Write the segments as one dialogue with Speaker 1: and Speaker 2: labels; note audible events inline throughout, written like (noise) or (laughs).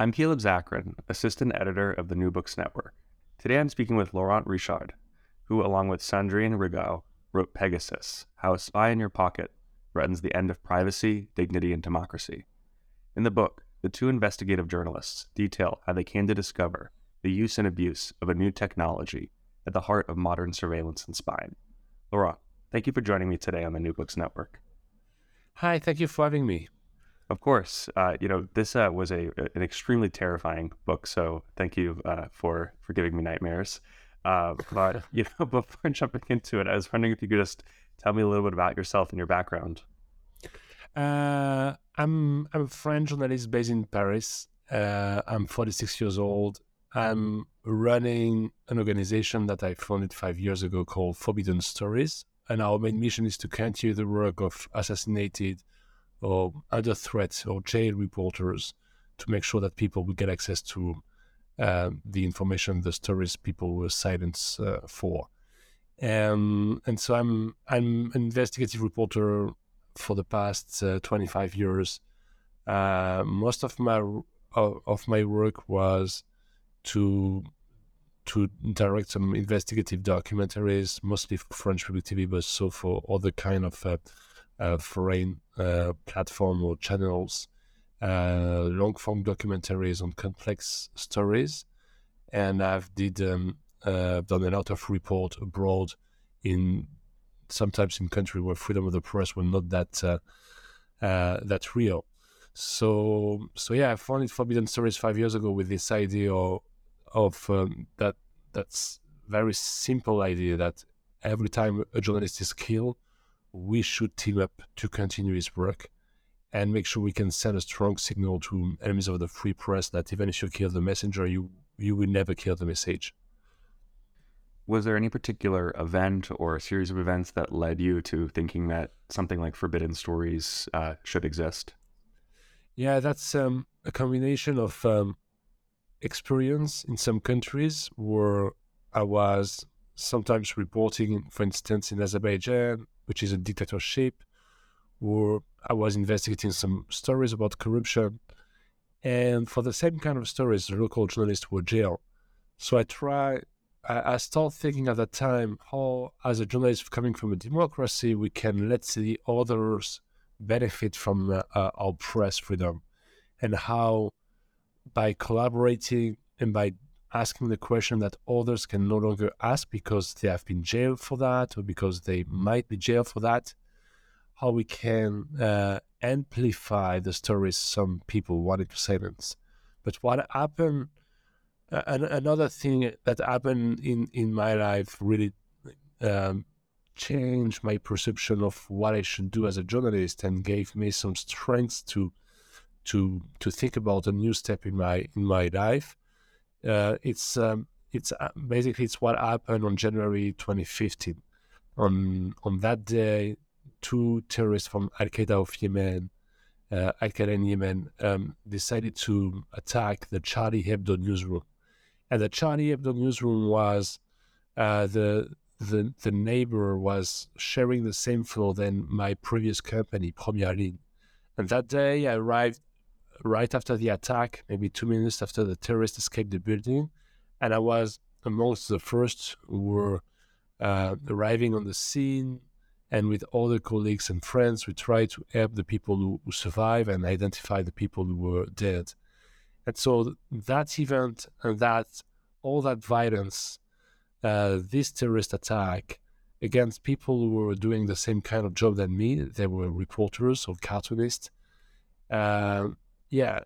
Speaker 1: I'm Caleb Zakarin, assistant editor of the New Books Network. Today I'm speaking with Laurent Richard, who, along with Sandrine Rigaud, wrote Pegasus How a Spy in Your Pocket Threatens the End of Privacy, Dignity, and Democracy. In the book, the two investigative journalists detail how they came to discover the use and abuse of a new technology at the heart of modern surveillance and spying. Laurent, thank you for joining me today on the New Books Network.
Speaker 2: Hi, thank you for having me.
Speaker 1: Of course, uh, you know this uh, was a an extremely terrifying book. So thank you uh, for for giving me nightmares. Uh, but (laughs) you know, (laughs) before jumping into it, I was wondering if you could just tell me a little bit about yourself and your background.
Speaker 2: Uh, I'm I'm a French journalist based in Paris. Uh, I'm 46 years old. I'm running an organization that I founded five years ago called Forbidden Stories, and our main mission is to continue the work of assassinated or other threats or jail reporters to make sure that people will get access to uh, the information, the stories people were silenced uh, for. Um, and so I'm I'm an investigative reporter for the past uh, 25 years. Uh, most of my of my work was to to direct some investigative documentaries, mostly for French Public TV, but also for other kind of uh, foreign uh, platform or channels, uh, long form documentaries on complex stories, and I've did um, done a lot of report abroad in sometimes in countries where freedom of the press were not that that real. So so yeah, I founded Forbidden Stories five years ago with this idea of, of um, that that's very simple idea that every time a journalist is killed, we should team up to continue his work and make sure we can send a strong signal to enemies of the free press that even if you kill the messenger, you you will never kill the message.
Speaker 1: Was there any particular event or a series of events that led you to thinking that something like Forbidden Stories uh, should exist?
Speaker 2: Yeah, that's um, a combination of um, experience in some countries where I was sometimes reporting, for instance, in Azerbaijan, which is a dictatorship, or I was investigating some stories about corruption. And for the same kind of stories, the local journalists were jailed. So I try, I, I start thinking at that time how, as a journalist coming from a democracy, we can let the others benefit from uh, uh, our press freedom and how by collaborating and by asking the question that others can no longer ask because they have been jailed for that or because they might be jailed for that, how we can uh, amplify the stories some people wanted to silence. But what happened, uh, another thing that happened in, in my life really um, changed my perception of what I should do as a journalist and gave me some strength to to to think about a new step in my in my life uh, it's um, it's uh, basically it's what happened on January 2015. On on that day, two terrorists from Al Qaeda of Yemen, uh, Al Qaeda in Yemen, um, decided to attack the Charlie Hebdo newsroom, and the Charlie Hebdo newsroom was uh, the the the neighbor was sharing the same floor than my previous company, Première Ligne. And that day, I arrived right after the attack, maybe two minutes after the terrorists escaped the building. And I was amongst the first who were uh, arriving on the scene And with other colleagues and friends, we tried to help the people who, who survive and identify the people who were dead. And so that event and that all that violence, uh, this terrorist attack against people who were doing the same kind of job than me, they were reporters or cartoonists. Uh, yeah,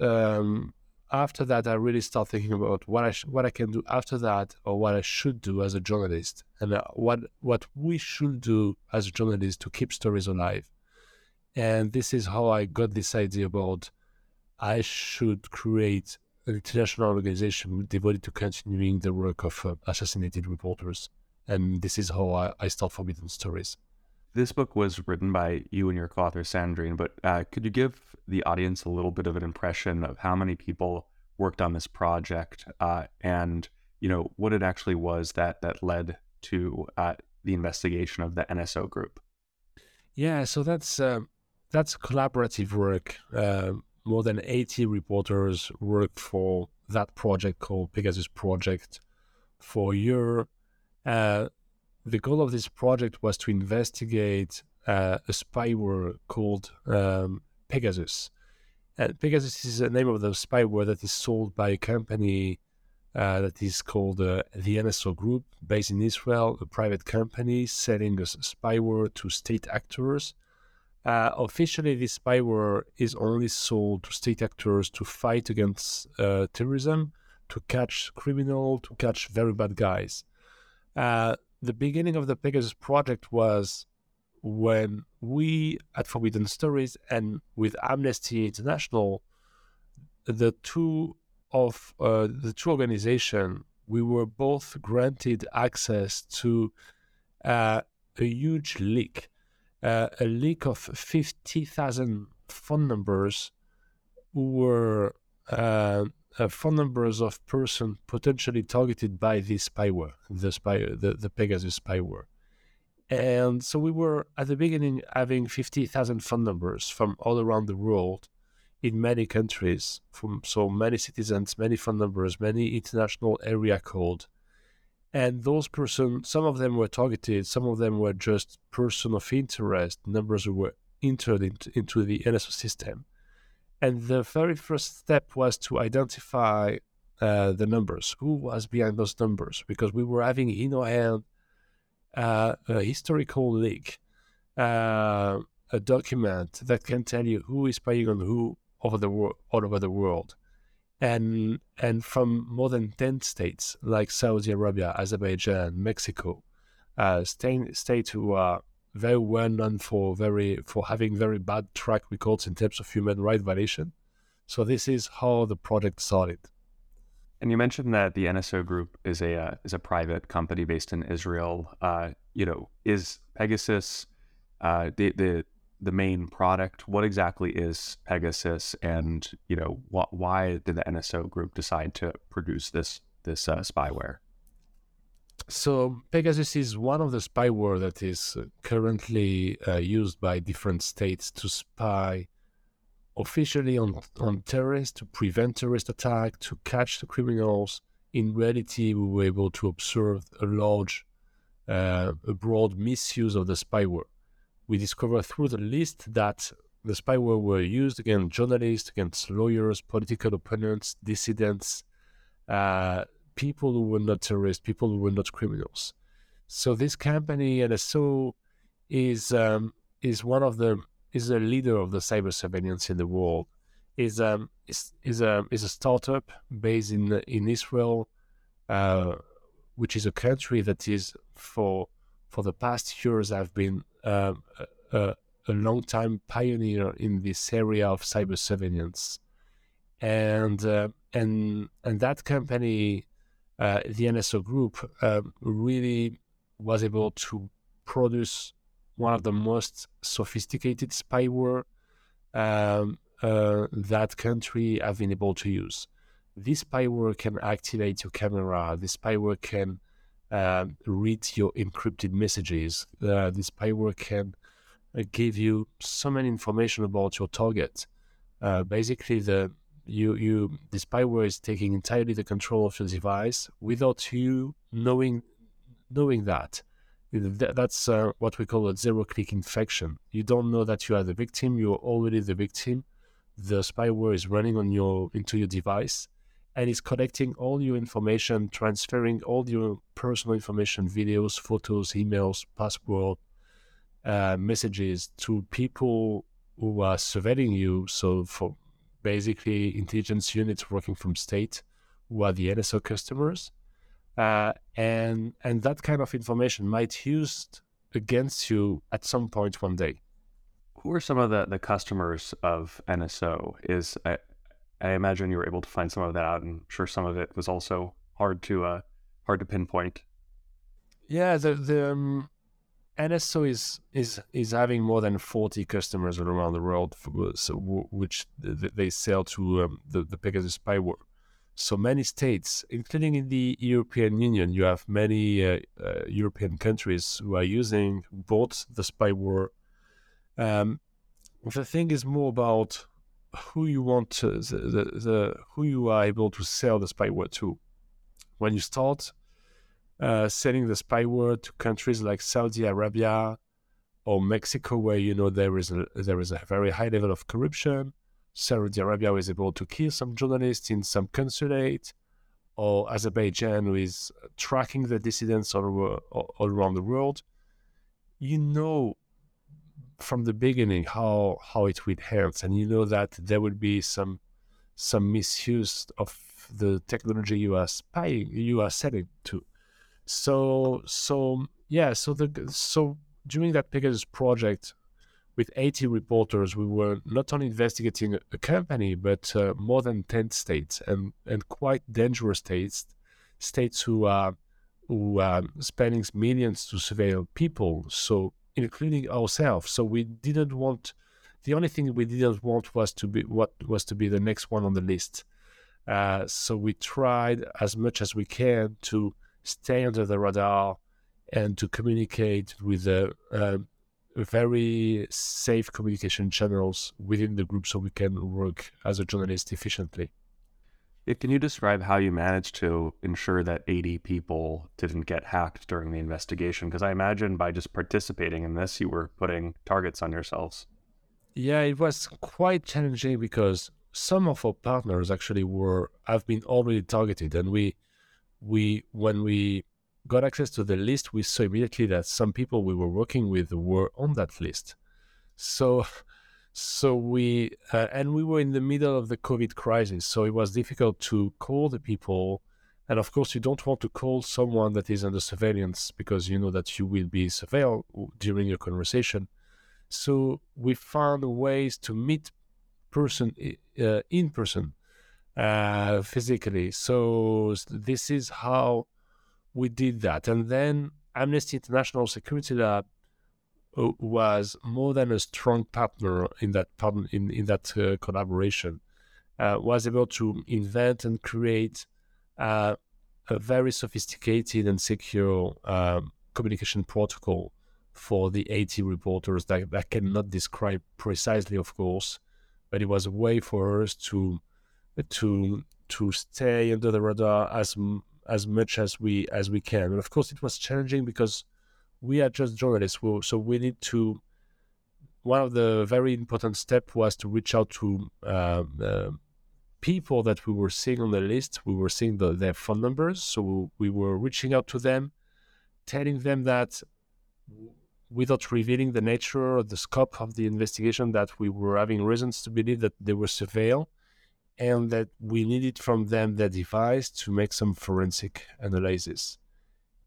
Speaker 2: um, after that, I really start thinking about what I sh- what I can do after that, or what I should do as a journalist, and uh, what what we should do as a journalist to keep stories alive. And this is how I got this idea about I should create an international organization devoted to continuing the work of uh, assassinated reporters. And this is how I, I start Forbidden Stories.
Speaker 1: This book was written by you and your co-author Sandrine, but uh, could you give the audience a little bit of an impression of how many people worked on this project uh, and you know what it actually was that that led to uh, the investigation of the NSO group?
Speaker 2: Yeah, so that's uh, that's collaborative work. Uh, more than 80 reporters worked for that project called Pegasus Project for a year. Uh, the goal of this project was to investigate uh, a spyware called um, Pegasus. And Pegasus is the name of the spyware that is sold by a company uh, that is called uh, the NSO Group, based in Israel, a private company selling spyware to state actors. Uh, officially, this spyware is only sold to state actors to fight against uh, terrorism, to catch criminals, to catch very bad guys. Uh, the beginning of the Pegasus project was when we at Forbidden Stories and with Amnesty International, the two of uh, the two organizations, we were both granted access to uh, a huge leak, uh, a leak of 50,000 phone numbers who were uh, phone numbers of person potentially targeted by this spyware, the spy, the, the Pegasus spyware. And so we were at the beginning having 50,000 phone numbers from all around the world in many countries, from so many citizens, many phone numbers, many international area code. And those person, some of them were targeted, some of them were just person of interest, numbers were entered into, into the NSO system. And the very first step was to identify uh, the numbers. Who was behind those numbers? Because we were having in our hand uh, a historical leak, uh, a document that can tell you who is spying on who over the all over the world, and and from more than ten states like Saudi Arabia, Azerbaijan, Mexico, uh, states who are very well known for very for having very bad track records in terms of human rights violation. So this is how the project started.
Speaker 1: And you mentioned that the NSO Group is a uh, is a private company based in Israel. Uh, you know, is Pegasus uh, the the the main product? What exactly is Pegasus, and you know, wh- why did the NSO Group decide to produce this this uh, spyware?
Speaker 2: So Pegasus is one of the spyware that is currently uh, used by different states to spy officially on, on terrorists, to prevent terrorist attack, to catch the criminals. In reality, we were able to observe a large, uh, a broad misuse of the spyware. We discovered through the list that the spyware were used against journalists, against lawyers, political opponents, dissidents, uh, people who were not terrorists, people who were not criminals. So this company NSO is um, is one of the is a leader of the cyber surveillance in the world. is um is is a is a startup based in in Israel, uh, which is a country that is for for the past years have been um, a, a long time pioneer in this area of cyber surveillance, and uh, and and that company uh, the NSO group um, really was able to produce one of the most sophisticated spyware um, uh, that country have been able to use. This spyware can activate your camera. This spyware can uh, read your encrypted messages. Uh, this spyware can uh, give you so many information about your target. Uh, basically, the you you the spyware is taking entirely the control of your device without you knowing knowing that That's uh, what we call a zero click infection. You don't know that you are the victim, you're already the victim. The spyware is running on your into your device and it's collecting all your information, transferring all your personal information, videos, photos, emails, password, uh, messages to people who are surveilling you. So for basically intelligence units working from state who are the NSO customers. Uh, and and that kind of information might used against you at some point one day.
Speaker 1: Who are some of the, the customers of NSO? Is I, I imagine you were able to find some of that out, and I'm sure some of it was also hard to uh, hard to pinpoint.
Speaker 2: Yeah, the the um, NSO is is is having more than forty customers all around the world, for, so, which they sell to um, the the Pegasus spyware. So many states, including in the European Union, you have many uh, uh, European countries who are using both the spyware. Um, the thing is more about who you want to, the, the, the, who you are able to sell the spyware to. When you start uh, selling the spyware to countries like Saudi Arabia or Mexico, where you know there is a there is a very high level of corruption, Saudi Arabia was able to kill some journalists in some consulate, or Azerbaijan is tracking the dissidents all, all, around the world. You know from the beginning how how it will end, and you know that there will be some some misuse of the technology you are spying you are selling to. So so yeah, so the so during that Pegasus project, with 80 reporters, we were not only investigating a, company, but uh, more than 10 states and, and quite dangerous states, states who are, who are spending millions to surveil people, so including ourselves. So we didn't want, the only thing we didn't want was to be what was to be the next one on the list. Uh, so we tried as much as we can to stay under the radar and to communicate with the uh, very safe communication channels within the group so we can work as a journalist efficiently.
Speaker 1: Can you describe how you managed to ensure that 80 people didn't get hacked during the investigation? Because I imagine by just participating in this, you were putting targets on yourselves.
Speaker 2: Yeah, it was quite challenging because some of our partners actually were have been already targeted, and we we when we got access to the list, we saw immediately that some people we were working with were on that list. So, so we uh, and we were in the middle of the COVID crisis, so it was difficult to call the people. And of course, you don't want to call someone that is under surveillance because you know that you will be surveilled during your conversation. So we found ways to meet person uh, in person, uh, physically. So this is how we did that. And then Amnesty International Security Lab uh, was more than a strong partner in that in, in that uh, collaboration, uh, was able to invent and create uh, a very sophisticated and secure um, communication protocol for the 80 reporters that, that cannot describe precisely, of course, but it was a way for us to to to stay under the radar as as much as we as we can. And of course, it was challenging because we are just journalists, so we need to. One of the very important steps was to reach out to uh, uh, people that we were seeing on the list. We were seeing the, their phone numbers, so we were reaching out to them, telling them that without revealing the nature or the scope of the investigation, that we were having reasons to believe that they were surveilled and that we needed from them their device to make some forensic analysis.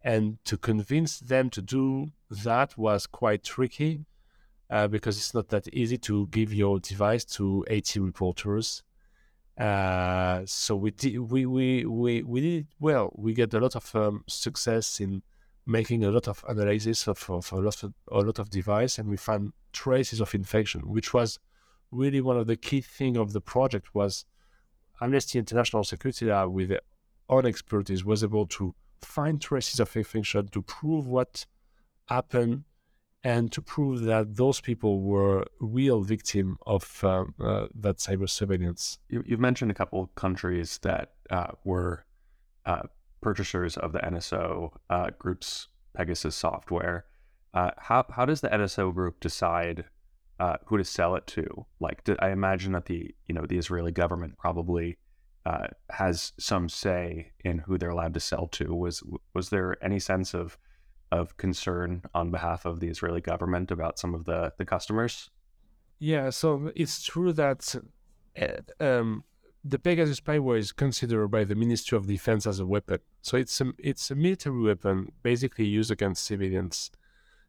Speaker 2: And to convince them to do that was quite tricky uh, because it's not that easy to give your device to 80 reporters. Uh, so we did, we, we, we, we did well. We get a lot of um, success in making a lot of analysis of, of, a, lot of a lot of device, and we found traces of infection, which was really one of the key thing of the project was Amnesty International Security Lab, with their own expertise, was able to find traces of infection to prove what happened and to prove that those people were real victim of uh, uh, that cyber surveillance.
Speaker 1: You, have mentioned a couple of countries that uh, were uh, purchasers of the NSO uh, group's Pegasus software. Uh, how how does the NSO group decide uh, who to sell it to? Like, I imagine that the you know the Israeli government probably uh, has some say in who they're allowed to sell to. Was was there any sense of of concern on behalf of the Israeli government about some of the the customers?
Speaker 2: Yeah, so it's true that uh, um, the Pegasus spyware is considered by the Ministry of Defense as a weapon. So it's a it's a military weapon, basically used against civilians.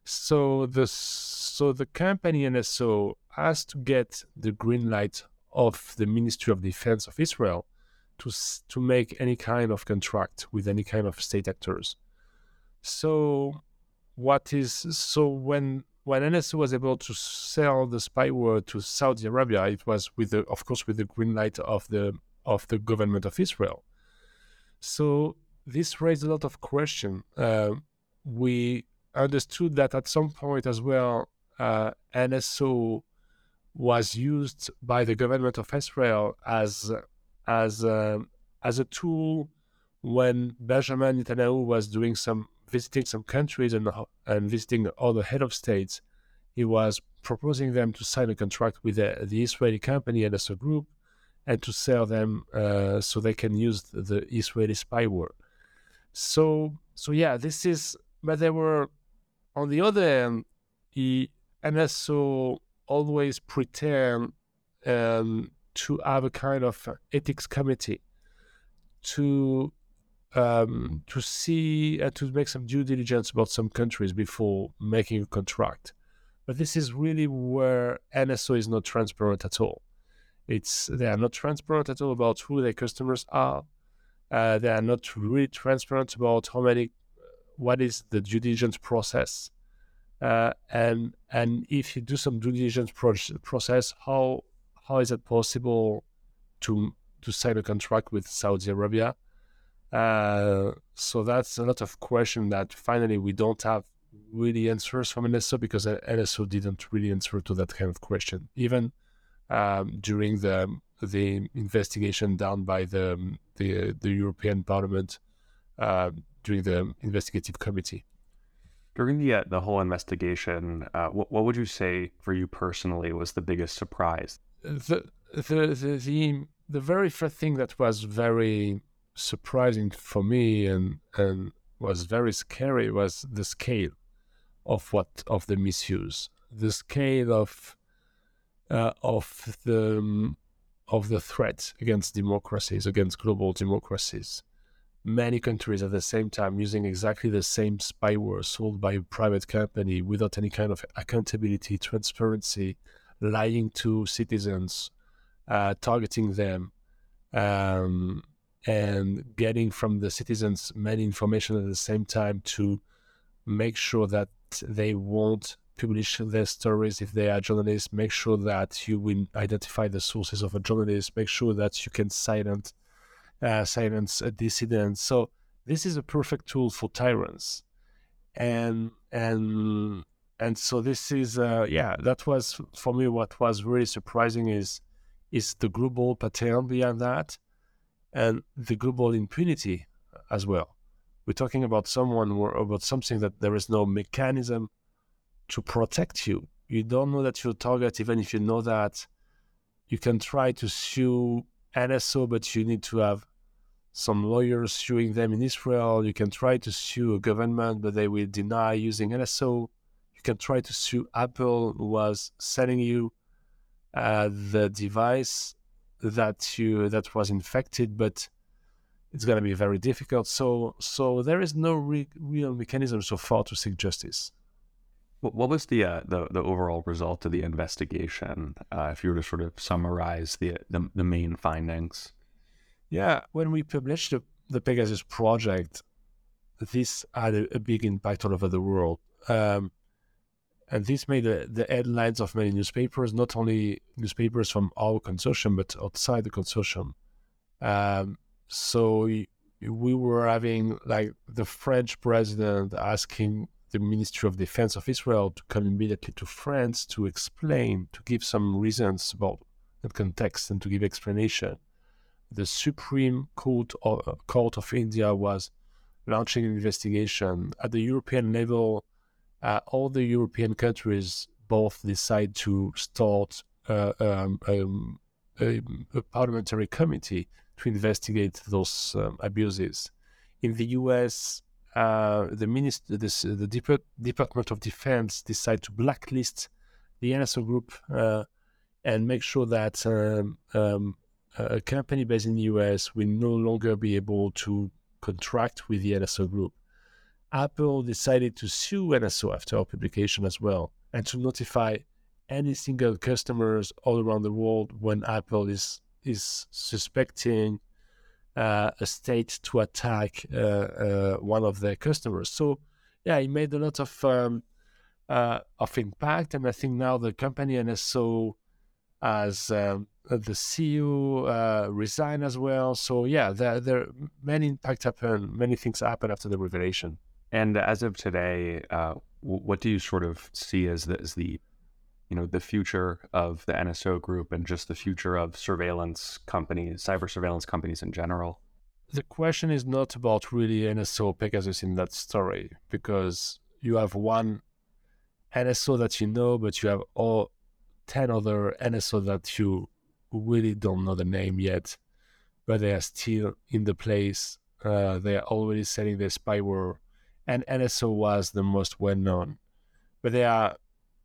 Speaker 2: So the so the company NSO has to get the green light of the Ministry of Defense of Israel to to make any kind of contract with any kind of state actors. So what is so when when NSO was able to sell the spyware to Saudi Arabia, it was with the of course with the green light of the of the government of Israel. So this raised a lot of question. Uh, we understood that at some point as well, uh, NSO was used by the government of Israel as as um, as a tool when Benjamin Netanyahu was doing some visiting some countries and and visiting other head of states. He was proposing them to sign a contract with the, the Israeli company NSO Group and to sell them uh, so they can use the, the Israeli spyware. So so yeah, this is. But there were on the other hand, he NSO always pretend um, to have a kind of ethics committee to um, to see and uh, to make some due diligence about some countries before making a contract. But this is really where NSO is not transparent at all. It's they are not transparent at all about who their customers are. Uh, they are not really transparent about how many, what is the due diligence process, uh, and and if you do some due diligence pro- process, how how is it possible to to sign a contract with Saudi Arabia? Uh, so that's a lot of question that finally we don't have really answers from NSO because NSO didn't really answer to that kind of question, even um, during the the investigation done by the the, the European Parliament uh, during the investigative committee.
Speaker 1: During the uh, the whole investigation, uh, what what would you say for you personally was the biggest surprise?
Speaker 2: The the the the, the very first thing that was very surprising for me and and was very scary was the scale of what of the misuse, the scale of uh, of the um, of the threat against democracies, against global democracies. Many countries at the same time using exactly the same spyware sold by a private company without any kind of accountability, transparency, lying to citizens, uh, targeting them, um, and getting from the citizens many information at the same time to make sure that they won't publish their stories if they are journalists, make sure that you will identify the sources of a journalist, make sure that you can silence uh, silence a dissident. So this is a perfect tool for tyrants, and and and so this is uh, yeah that was for me what was really surprising is is the global pattern behind that, and the global impunity as well. We're talking about someone or about something that there is no mechanism to protect you. You don't know that you're a target, even if you know that. You can try to sue NSO, but you need to have some lawyers suing them in Israel. You can try to sue a government, but they will deny using NSO. You can try to sue Apple, who was selling you uh, the device that you that was infected, but it's going to be very difficult. So, so there is no re- real mechanism so far to seek justice.
Speaker 1: What was the uh, the the overall result of the investigation? Uh, if you were to sort of summarize the, the, the main findings.
Speaker 2: Yeah, when we published the, the Pegasus project, this had a, a big impact all over the world, um, and this made the, the headlines of many newspapers, not only newspapers from our consortium but outside the consortium. Um, so we, we were having like the French president asking the Ministry of Defense of Israel to come immediately to France to explain, to give some reasons about the context and to give explanation. The Supreme Court of, uh, Court of India was launching an investigation at the European level. Uh, all the European countries both decide to start uh, um, um, a, a, parliamentary committee to investigate those um, abuses. In the U.S., uh, the minister, this, the Dep- Department of Defense, decide to blacklist the NSO group uh, and make sure that um, um, a company based in the US will no longer be able to contract with the NSO group. Apple decided to sue NSO after our publication as well and to notify any single customers all around the world when Apple is is suspecting uh, a state to attack uh, uh, one of their customers. So yeah, it made a lot of um, uh, of impact, and I think now the company NSO as um, the CEO uh, resigned as well. So yeah, there there many impact happen, many things happen after the revelation.
Speaker 1: And as of today, uh, what do you sort of see as the, as the you know the future of the NSO group and just the future of surveillance companies, cyber surveillance companies in general?
Speaker 2: The question is not about really NSO Pegasus in that story because you have one NSO that you know, but you have all 10 other NSO that you really don't know the name yet, but they are still in the place. Uh, they are already selling their spyware, and NSO was the most well known. But they are.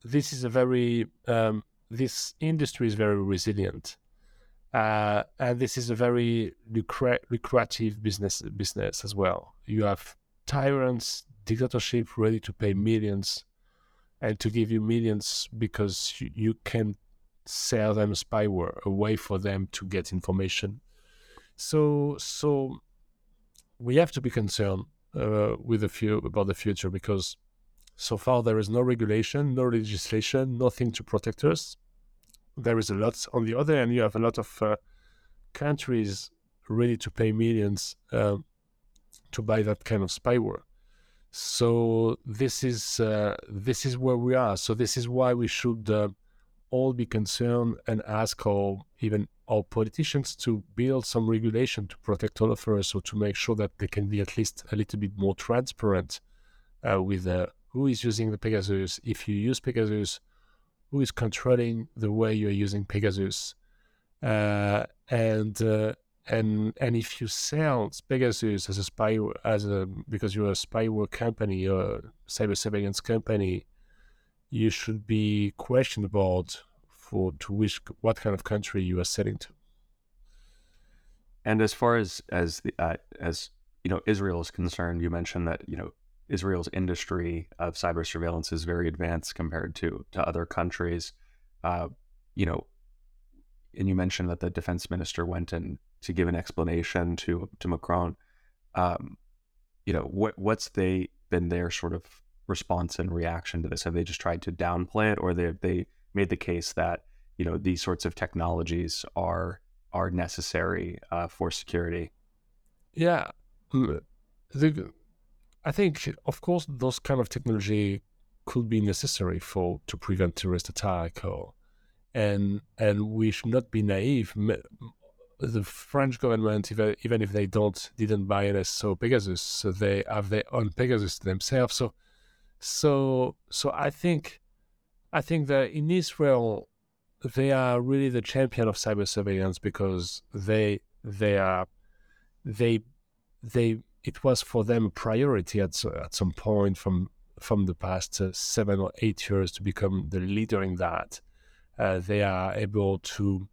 Speaker 2: This is a very. Um, this industry is very resilient, uh, and this is a very lucra- lucrative business business as well. You have tyrants, dictatorship ready to pay millions and to give you millions because you, you can sell them spyware, a way for them to get information. So, so we have to be concerned uh, with the few about the future because so far there is no regulation, no legislation, nothing to protect us. There is a lot. On the other hand, you have a lot of uh, countries ready to pay millions uh, to buy that kind of spyware. So this is uh, this is where we are. So this is why we should uh, all be concerned and ask our even our politicians to build some regulation to protect all of us, or to make sure that they can be at least a little bit more transparent uh, with uh, who is using the Pegasus. If you use Pegasus, who is controlling the way you are using Pegasus, uh, and uh, and and if you sell Pegasus as a spy as a because you're a spyware company or cyber surveillance company, you should be questioned about for to which what kind of country you are selling to.
Speaker 1: And as far as as the uh, as you know Israel is concerned, you mentioned that you know Israel's industry of cyber surveillance is very advanced compared to to other countries. Uh, you know, and you mentioned that the defense minister went and to give an explanation to to Macron. Um, you know, what what's they been their sort of response and reaction to this? Have they just tried to downplay it, or they they made the case that you know these sorts of technologies are are necessary uh, for security?
Speaker 2: Yeah, the, I think of course those kind of technology could be necessary for to prevent terrorist attack or and and we should not be naive the French government, even if they don't didn't buy NSO Pegasus, so they have their own Pegasus themselves. So, so, so I think, I think that in Israel, they are really the champion of cyber surveillance because they they are they they it was for them a priority at at some point from from the past uh, seven or eight years to become the leader in that. Uh, they are able to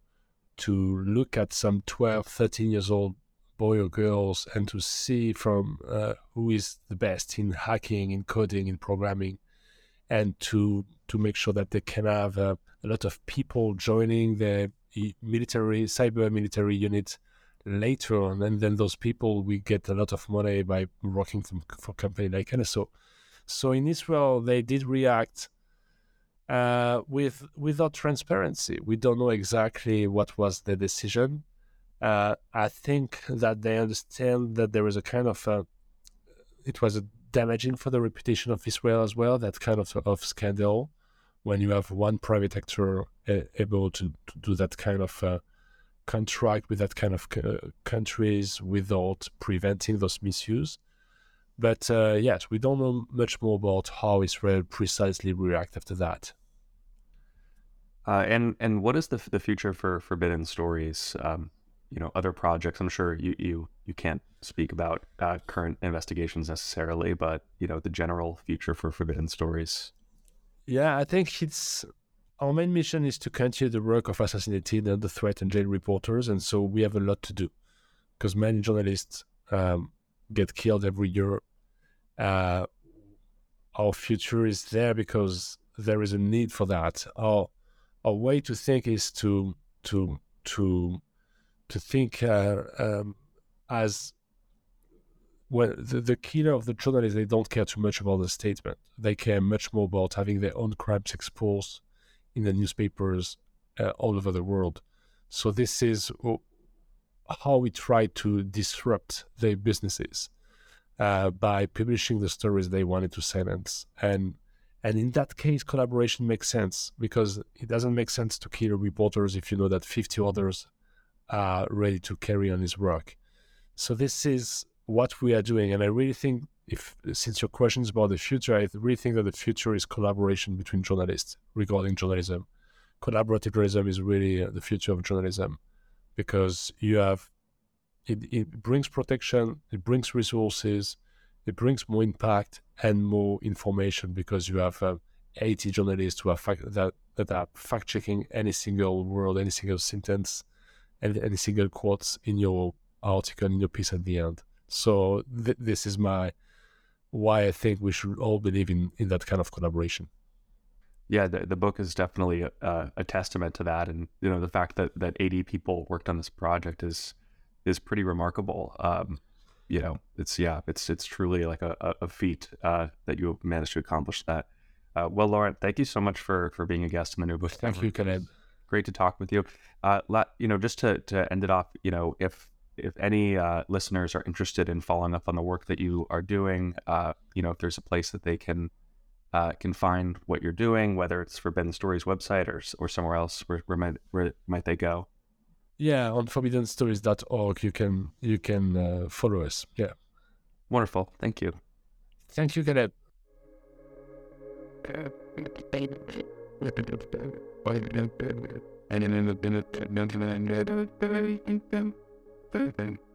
Speaker 2: to look at some 12, 13 years old boy or girls and to see from uh, who is the best in hacking, in coding, in programming, and to to make sure that they can have uh, a lot of people joining the military, cyber military unit later on, and then those people we get a lot of money by working for company like NSO. So so in Israel, they did react uh, with without transparency. We don't know exactly what was the decision. Uh, I think that they understand that there is a kind of a, it was damaging for the reputation of Israel as well. That kind of of scandal when you have one private actor uh, able to, to, do that kind of uh, contract with that kind of uh, countries without preventing those misuse. But uh, yes, we don't know much more about how Israel precisely react after that.
Speaker 1: Uh, and and what is the the future for Forbidden Stories? Um, you know, other projects. I'm sure you you you can't speak about uh, current investigations necessarily, but you know, the general future for Forbidden Stories.
Speaker 2: Yeah, I think it's our main mission is to continue the work of assassinated and the threat and jail reporters, and so we have a lot to do because many journalists um, get killed every year. Uh, our future is there because there is a need for that. Our our way to think is to to to to think uh, um, as when the, the killer of the journalist they don't care too much about the statement. They care much more about having their own crimes exposed in the newspapers uh, all over the world. So this is how we try to disrupt their businesses uh, by publishing the stories they wanted to silence. And and in that case, collaboration makes sense because it doesn't make sense to kill reporters if you know that 50 others are ready to carry on his work. So this is what we are doing, and I really think if since your question is about the future, I really think that the future is collaboration between journalists regarding journalism. Collaborative journalism is really uh, the future of journalism because you have it, it brings protection, it brings resources, it brings more impact and more information because you have uh, 80 journalists who are fact, that, that are fact checking any single word, any single sentence, and any single quotes in your article, in your piece at the end. So th- this is my why I think we should all believe in in that kind of collaboration.
Speaker 1: Yeah, the, the book is definitely a, a, testament to that, and you know the fact that that 80 people worked on this project is is pretty remarkable. Um, you know, it's yeah, it's it's truly like a, a feat uh, that you managed to accomplish that. Uh, well, Laurent, thank you so much for for being a guest in the new book.
Speaker 2: Thank you, Caleb.
Speaker 1: Great to talk with you. Uh, you know, just to to end it off, you know, if if any uh, listeners are interested in following up on the work that you are doing, uh, you know, if there's a place that they can uh, can find what you're doing, whether it's for Forbidden Stories website or or somewhere else, where, where might where might they go?
Speaker 2: Yeah, on forbiddenstories.org, you can you can uh, follow us. Yeah,
Speaker 1: wonderful. Thank you.
Speaker 2: Thank you, Caleb. And (laughs) in the